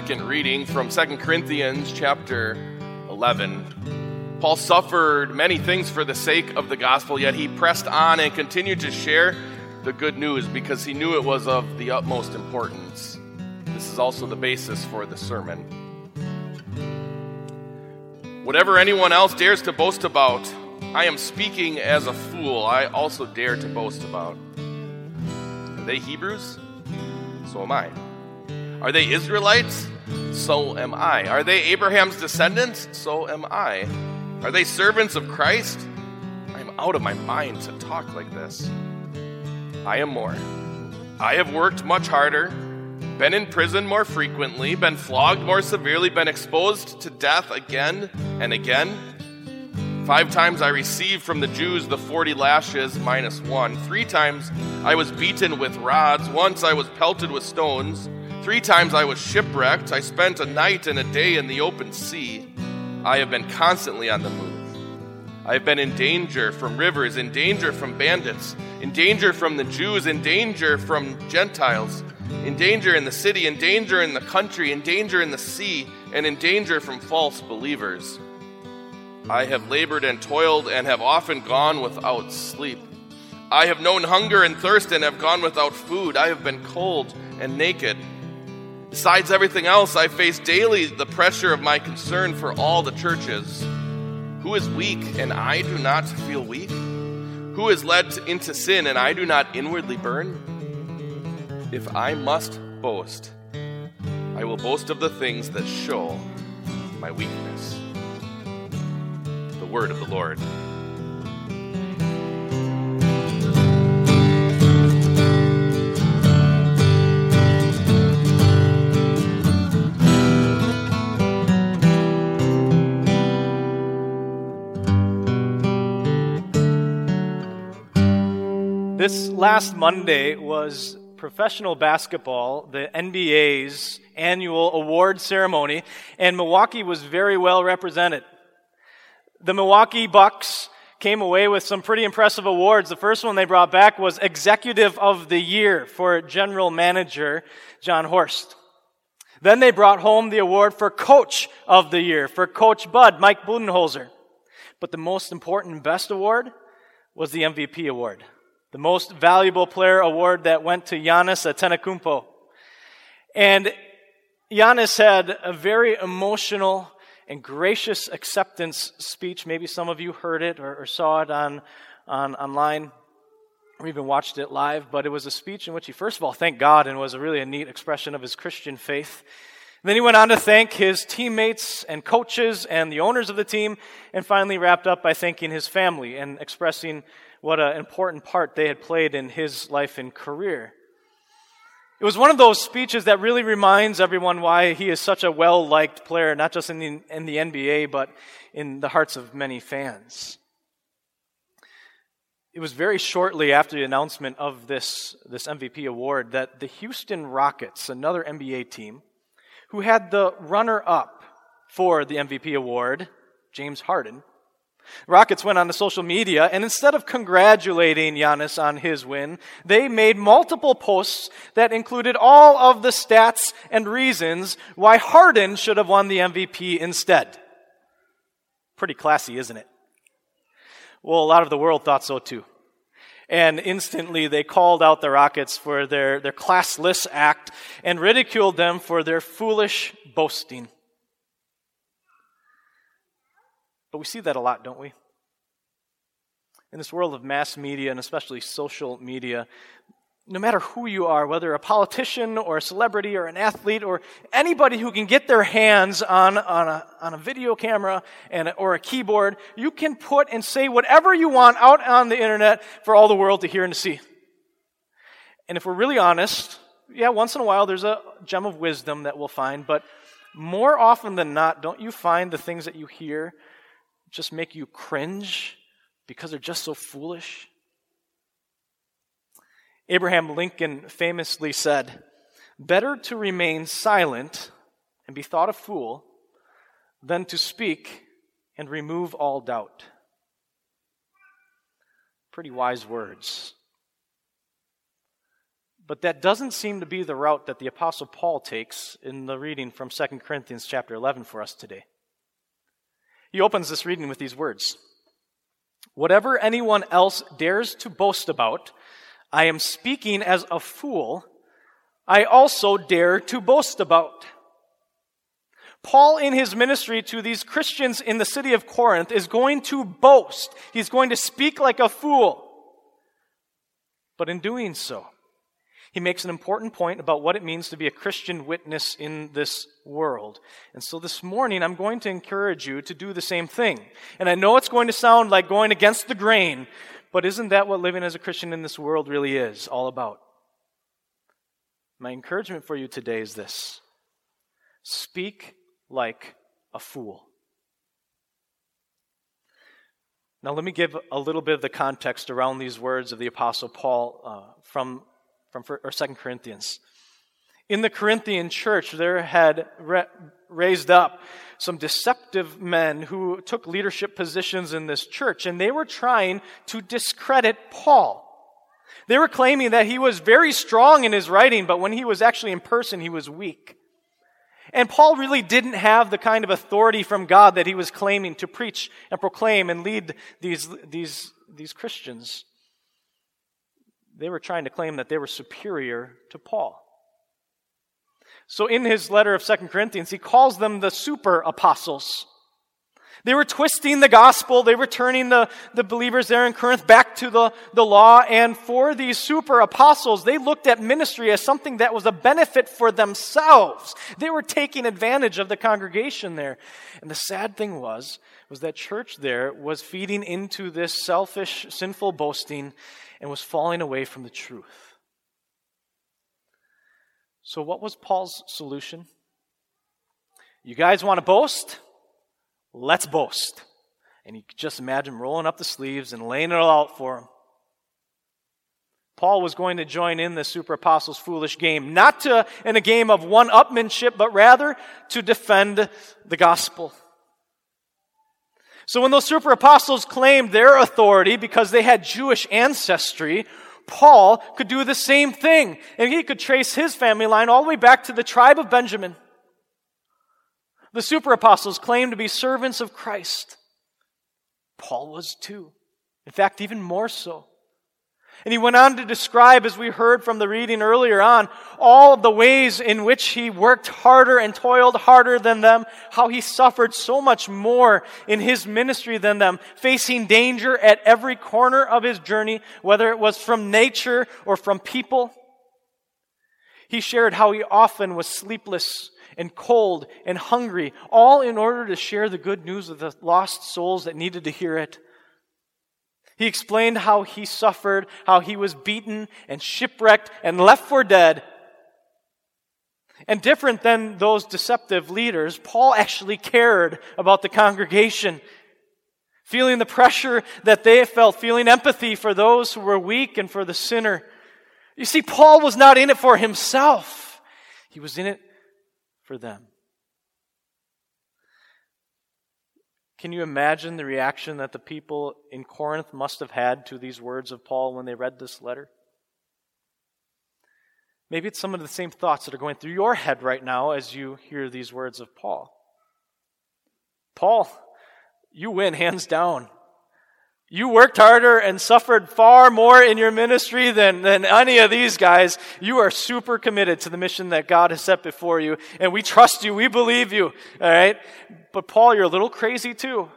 second reading from 2 Corinthians chapter 11. Paul suffered many things for the sake of the gospel, yet he pressed on and continued to share the good news because he knew it was of the utmost importance. This is also the basis for the sermon. Whatever anyone else dares to boast about, I am speaking as a fool, I also dare to boast about. Are they Hebrews? So am I. Are they Israelites? So am I. Are they Abraham's descendants? So am I. Are they servants of Christ? I am out of my mind to talk like this. I am more. I have worked much harder, been in prison more frequently, been flogged more severely, been exposed to death again and again. Five times I received from the Jews the 40 lashes minus one. Three times I was beaten with rods. Once I was pelted with stones. Three times I was shipwrecked. I spent a night and a day in the open sea. I have been constantly on the move. I have been in danger from rivers, in danger from bandits, in danger from the Jews, in danger from Gentiles, in danger in the city, in danger in the country, in danger in the sea, and in danger from false believers. I have labored and toiled and have often gone without sleep. I have known hunger and thirst and have gone without food. I have been cold and naked. Besides everything else, I face daily the pressure of my concern for all the churches. Who is weak and I do not feel weak? Who is led into sin and I do not inwardly burn? If I must boast, I will boast of the things that show my weakness. The word of the Lord. This last Monday was professional basketball, the NBA's annual award ceremony, and Milwaukee was very well represented. The Milwaukee Bucks came away with some pretty impressive awards. The first one they brought back was Executive of the Year for General Manager Jon Horst. Then they brought home the award for Coach of the Year for Coach Bud, Mike Budenholzer. But the most important best award was the MVP award the most valuable player award that went to Giannis Antetokounmpo. And Giannis had a very emotional and gracious acceptance speech. Maybe some of you heard it or, or saw it on, on online or even watched it live, but it was a speech in which he first of all thanked God and was a really a neat expression of his Christian faith. then he went on to thank his teammates and coaches and the owners of the team, and finally wrapped up by thanking his family and expressing what an important part they had played in his life and career. It was one of those speeches that really reminds everyone why he is such a well liked player, not just in the, in the NBA, but in the hearts of many fans. It was very shortly after the announcement of this, this MVP award that the Houston Rockets, another NBA team, who had the runner up for the MVP award, James Harden, Rockets went on to social media, and instead of congratulating Giannis on his win, they made multiple posts that included all of the stats and reasons why Harden should have won the MVP instead. Pretty classy, isn't it? Well, a lot of the world thought so too. And instantly they called out the Rockets for their, their classless act and ridiculed them for their foolish boasting. But we see that a lot, don't we? In this world of mass media and especially social media, no matter who you are, whether a politician or a celebrity or an athlete or anybody who can get their hands on, on, a, on a video camera and, or a keyboard, you can put and say whatever you want out on the internet for all the world to hear and to see. And if we're really honest, yeah, once in a while there's a gem of wisdom that we'll find, but more often than not, don't you find the things that you hear just make you cringe because they're just so foolish? Abraham Lincoln famously said, Better to remain silent and be thought a fool than to speak and remove all doubt. Pretty wise words. But that doesn't seem to be the route that the apostle Paul takes in the reading from 2 Corinthians chapter 11 for us today. He opens this reading with these words. Whatever anyone else dares to boast about, I am speaking as a fool, I also dare to boast about. Paul, in his ministry to these Christians in the city of Corinth, is going to boast. He's going to speak like a fool. But in doing so, he makes an important point about what it means to be a Christian witness in this world. And so this morning, I'm going to encourage you to do the same thing. And I know it's going to sound like going against the grain, but isn't that what living as a Christian in this world really is all about? My encouragement for you today is this speak like a fool. Now, let me give a little bit of the context around these words of the Apostle Paul uh, from, from or 2 Corinthians. In the Corinthian church, there had raised up some deceptive men who took leadership positions in this church, and they were trying to discredit Paul. They were claiming that he was very strong in his writing, but when he was actually in person, he was weak. And Paul really didn't have the kind of authority from God that he was claiming to preach and proclaim and lead these, these, these Christians. They were trying to claim that they were superior to Paul. So in his letter of Second Corinthians, he calls them the super apostles. They were twisting the gospel. They were turning the, the believers there in Corinth back to the, the law. And for these super apostles, they looked at ministry as something that was a benefit for themselves. They were taking advantage of the congregation there. And the sad thing was, was that church there was feeding into this selfish, sinful boasting and was falling away from the truth. So, what was Paul's solution? You guys want to boast? Let's boast. And you just imagine rolling up the sleeves and laying it all out for him. Paul was going to join in the super apostles' foolish game, not to, in a game of one upmanship, but rather to defend the gospel. So when those super apostles claimed their authority because they had Jewish ancestry, Paul could do the same thing. And he could trace his family line all the way back to the tribe of Benjamin. The super apostles claimed to be servants of Christ. Paul was too. In fact, even more so. And he went on to describe, as we heard from the reading earlier on, all of the ways in which he worked harder and toiled harder than them, how he suffered so much more in his ministry than them, facing danger at every corner of his journey, whether it was from nature or from people. He shared how he often was sleepless and cold and hungry, all in order to share the good news with the lost souls that needed to hear it. He explained how he suffered, how he was beaten and shipwrecked and left for dead. And different than those deceptive leaders, Paul actually cared about the congregation, feeling the pressure that they felt, feeling empathy for those who were weak and for the sinner. You see, Paul was not in it for himself. He was in it for them. Can you imagine the reaction that the people in Corinth must have had to these words of Paul when they read this letter? Maybe it's some of the same thoughts that are going through your head right now as you hear these words of Paul. Paul, you win hands down. You worked harder and suffered far more in your ministry than, than any of these guys. You are super committed to the mission that God has set before you, and we trust you. We believe you. All right? But Paul, you're a little crazy too.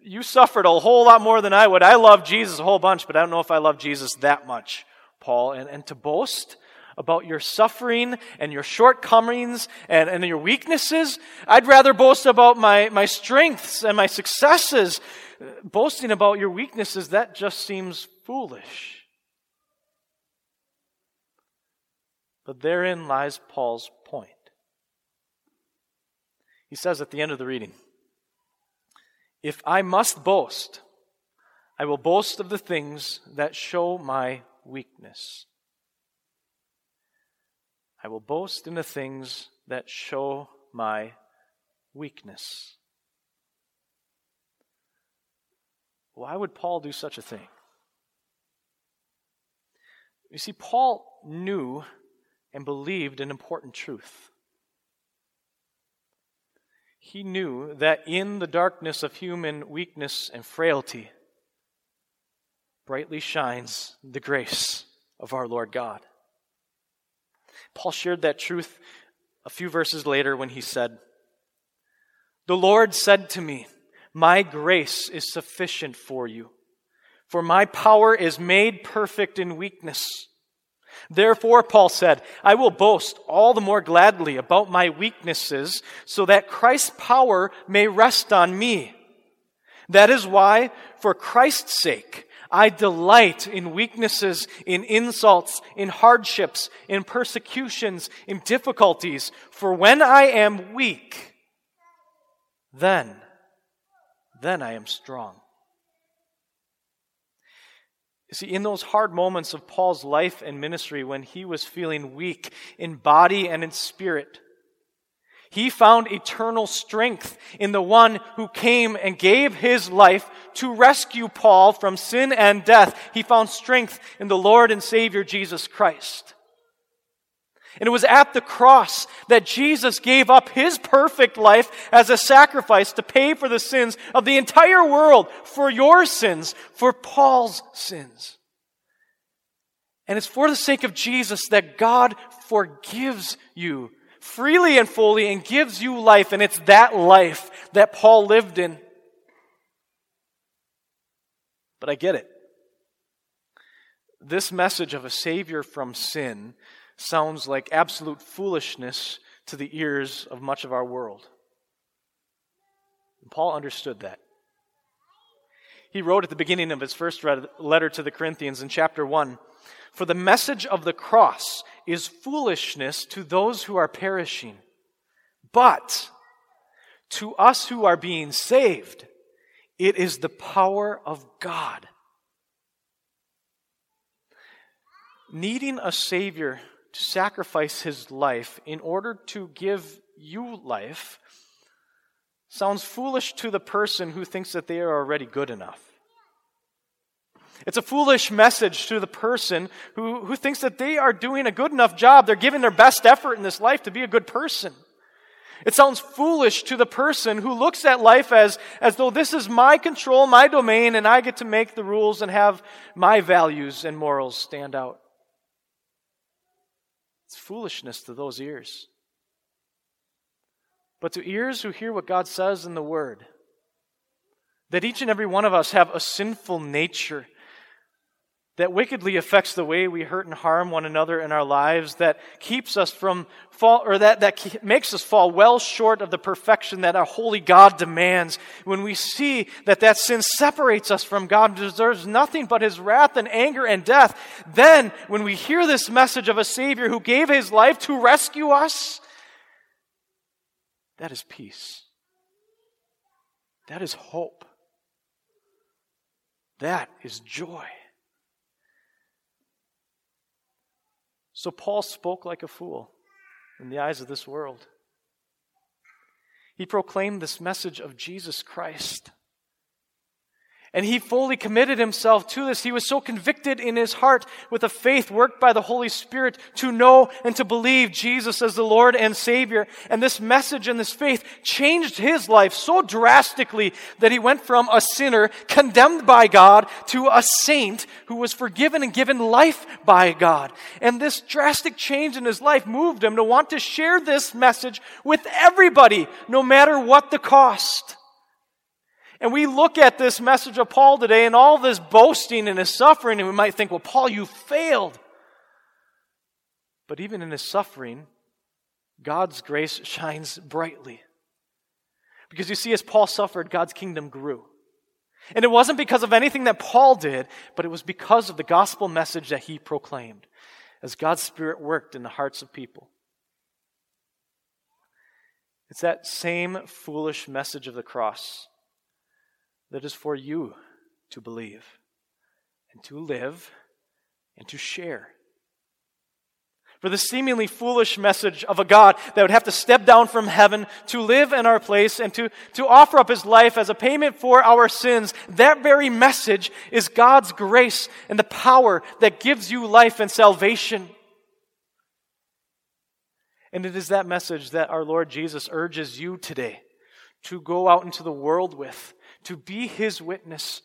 You suffered a whole lot more than I would. I love Jesus a whole bunch, but I don't know if I love Jesus that much, Paul. And, and to boast about your suffering and your shortcomings and, and your weaknesses, I'd rather boast about my, my strengths and my successes boasting about your weaknesses, that just seems foolish. But therein lies Paul's point. He says at the end of the reading If I must boast, I will boast of the things that show my weakness. I will boast in the things that show my weakness. Why would Paul do such a thing? You see, Paul knew and believed an important truth. He knew that in the darkness of human weakness and frailty, brightly shines the grace of our Lord God. Paul shared that truth a few verses later when he said, The Lord said to me, My grace is sufficient for you, for my power is made perfect in weakness. Therefore, Paul said, I will boast all the more gladly about my weaknesses so that Christ's power may rest on me. That is why, for Christ's sake, I delight in weaknesses, in insults, in hardships, in persecutions, in difficulties. For when I am weak, then, then I am strong. You see, in those hard moments of Paul's life and ministry, when he was feeling weak in body and in spirit, he found eternal strength in the one who came and gave his life to rescue Paul from sin and death. He found strength in the Lord and Savior Jesus Christ. And it was at the cross that Jesus gave up his perfect life as a sacrifice to pay for the sins of the entire world, for your sins, for Paul's sins. And it's for the sake of Jesus that God forgives you freely and fully and gives you life. And it's that life that Paul lived in. But I get it. This message of a Savior from sin sounds like absolute foolishness to the ears of much of our world. And Paul understood that. He wrote at the beginning of his first letter to the Corinthians in chapter 1 For the message of the cross is foolishness to those who are perishing. But to us who are being saved, it is the power of God. Needing a Savior to sacrifice his life in order to give you life sounds foolish to the person who thinks that they are already good enough. It's a foolish message to the person who, who thinks that they are doing a good enough job. They're giving their best effort in this life to be a good person. It sounds foolish to the person who looks at life as, as though this is my control, my domain, and I get to make the rules and have my values and morals stand out. It's foolishness to those ears. But to ears who hear what God says in the Word, that each and every one of us have a sinful nature that wickedly affects the way we hurt and harm one another in our lives, that keeps us from fall, or that, that makes us fall well short of the perfection that our holy God demands. When we see that that sin separates us from God and deserves nothing but his wrath and anger and death, then when we hear this message of a Savior who gave his life to rescue us, that is peace. That is hope. That is joy. So Paul spoke like a fool in the eyes of this world. He proclaimed this message of Jesus Christ. And he fully committed himself to this. He was so convicted in his heart with a faith worked by the Holy Spirit to know and to believe Jesus as the Lord and Savior. And this message and this faith changed his life so drastically that he went from a sinner condemned by God to a saint who was forgiven and given life by God. And this drastic change in his life moved him to want to share this message with everybody, no matter what the cost. And we look at this message of Paul today and all this boasting and his suffering, and we might think, well, Paul, you failed. But even in his suffering, God's grace shines brightly. Because you see, as Paul suffered, God's kingdom grew. And it wasn't because of anything that Paul did, but it was because of the gospel message that he proclaimed as God's Spirit worked in the hearts of people. It's that same foolish message of the cross that is for you to believe and to live and to share. for the seemingly foolish message of a God that would have to step down from heaven to live in our place and to, to offer up his life as a payment for our sins. That very message is God's grace and the power that gives you life and salvation. And it is that message that our Lord Jesus urges you today to go out into the world with, to be his witness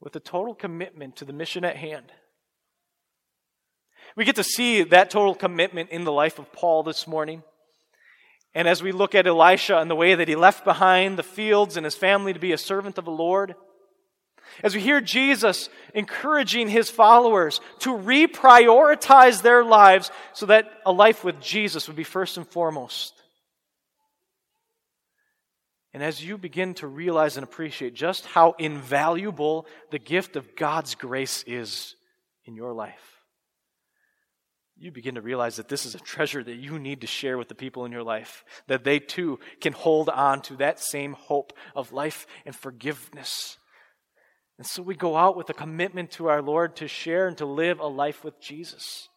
with a total commitment to the mission at hand. We get to see that total commitment in the life of Paul this morning. And as we look at Elisha and the way that he left behind the fields and his family to be a servant of the Lord, as we hear Jesus encouraging his followers to reprioritize their lives so that a life with Jesus would be first and foremost. And as you begin to realize and appreciate just how invaluable the gift of God's grace is in your life, you begin to realize that this is a treasure that you need to share with the people in your life, that they too can hold on to that same hope of life and forgiveness. And so we go out with a commitment to our Lord to share and to live a life with Jesus.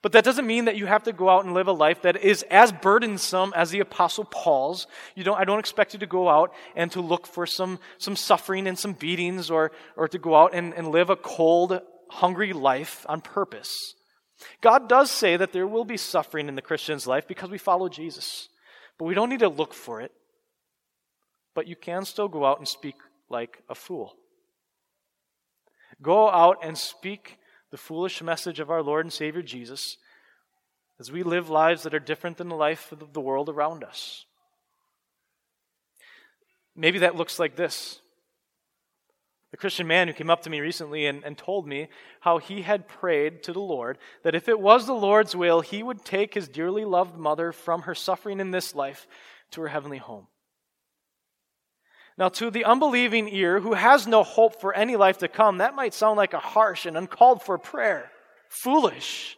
But that doesn't mean that you have to go out and live a life that is as burdensome as the Apostle Paul's. You don't, I don't expect you to go out and to look for some, some suffering and some beatings or, or to go out and, and live a cold, hungry life on purpose. God does say that there will be suffering in the Christian's life because we follow Jesus. But we don't need to look for it. But you can still go out and speak like a fool. Go out and speak the foolish message of our Lord and Savior Jesus as we live lives that are different than the life of the world around us. Maybe that looks like this the Christian man who came up to me recently and, and told me how he had prayed to the Lord that if it was the Lord's will, he would take his dearly loved mother from her suffering in this life to her heavenly home. Now, to the unbelieving ear who has no hope for any life to come, that might sound like a harsh and uncalled for prayer. Foolish.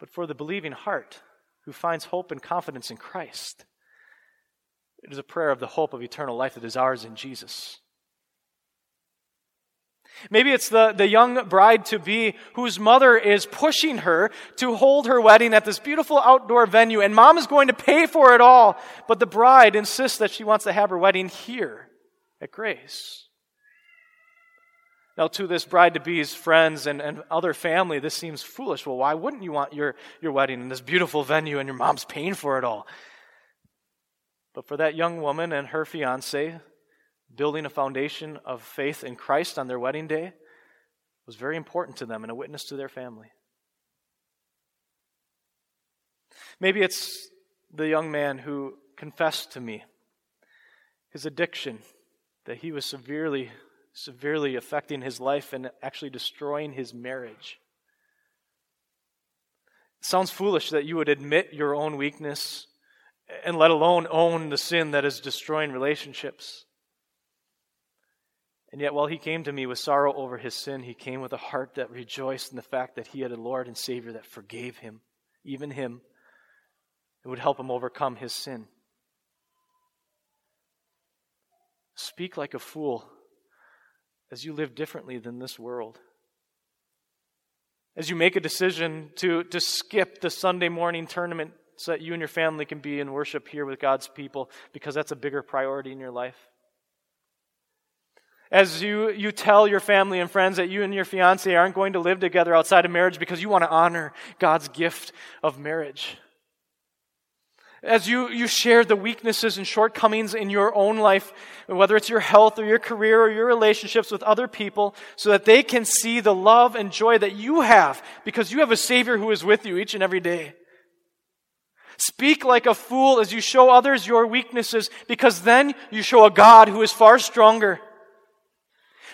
But for the believing heart who finds hope and confidence in Christ, it is a prayer of the hope of eternal life that is ours in Jesus. Maybe it's the, the young bride to be whose mother is pushing her to hold her wedding at this beautiful outdoor venue, and mom is going to pay for it all, but the bride insists that she wants to have her wedding here at Grace. Now, to this bride to be's friends and, and other family, this seems foolish. Well, why wouldn't you want your, your wedding in this beautiful venue and your mom's paying for it all? But for that young woman and her fiance, building a foundation of faith in Christ on their wedding day was very important to them and a witness to their family. Maybe it's the young man who confessed to me his addiction, that he was severely, severely affecting his life and actually destroying his marriage. It sounds foolish that you would admit your own weakness and let alone own the sin that is destroying relationships. And yet, while he came to me with sorrow over his sin, he came with a heart that rejoiced in the fact that he had a Lord and Savior that forgave him, even him, It would help him overcome his sin. Speak like a fool as you live differently than this world. As you make a decision to, to skip the Sunday morning tournament so that you and your family can be in worship here with God's people because that's a bigger priority in your life. As you, you tell your family and friends that you and your fiance aren't going to live together outside of marriage because you want to honor God's gift of marriage. As you, you share the weaknesses and shortcomings in your own life, whether it's your health or your career or your relationships with other people, so that they can see the love and joy that you have because you have a Savior who is with you each and every day. Speak like a fool as you show others your weaknesses, because then you show a God who is far stronger.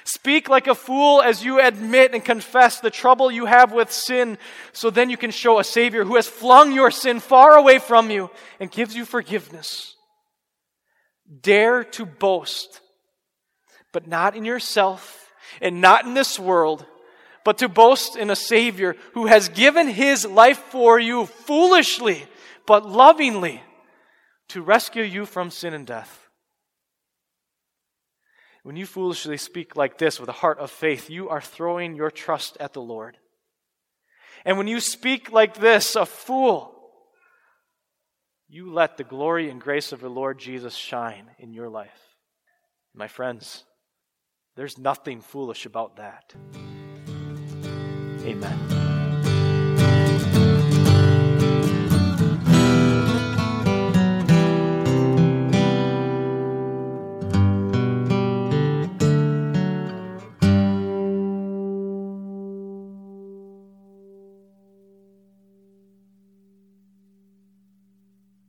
Speak like a fool as you admit and confess the trouble you have with sin, so then you can show a Savior who has flung your sin far away from you and gives you forgiveness. Dare to boast, but not in yourself and not in this world, but to boast in a Savior who has given His life for you foolishly but lovingly to rescue you from sin and death. When you foolishly speak like this with a heart of faith, you are throwing your trust at the Lord. And when you speak like this, a fool, you let the glory and grace of the Lord Jesus shine in your life. My friends, there's nothing foolish about that. Amen.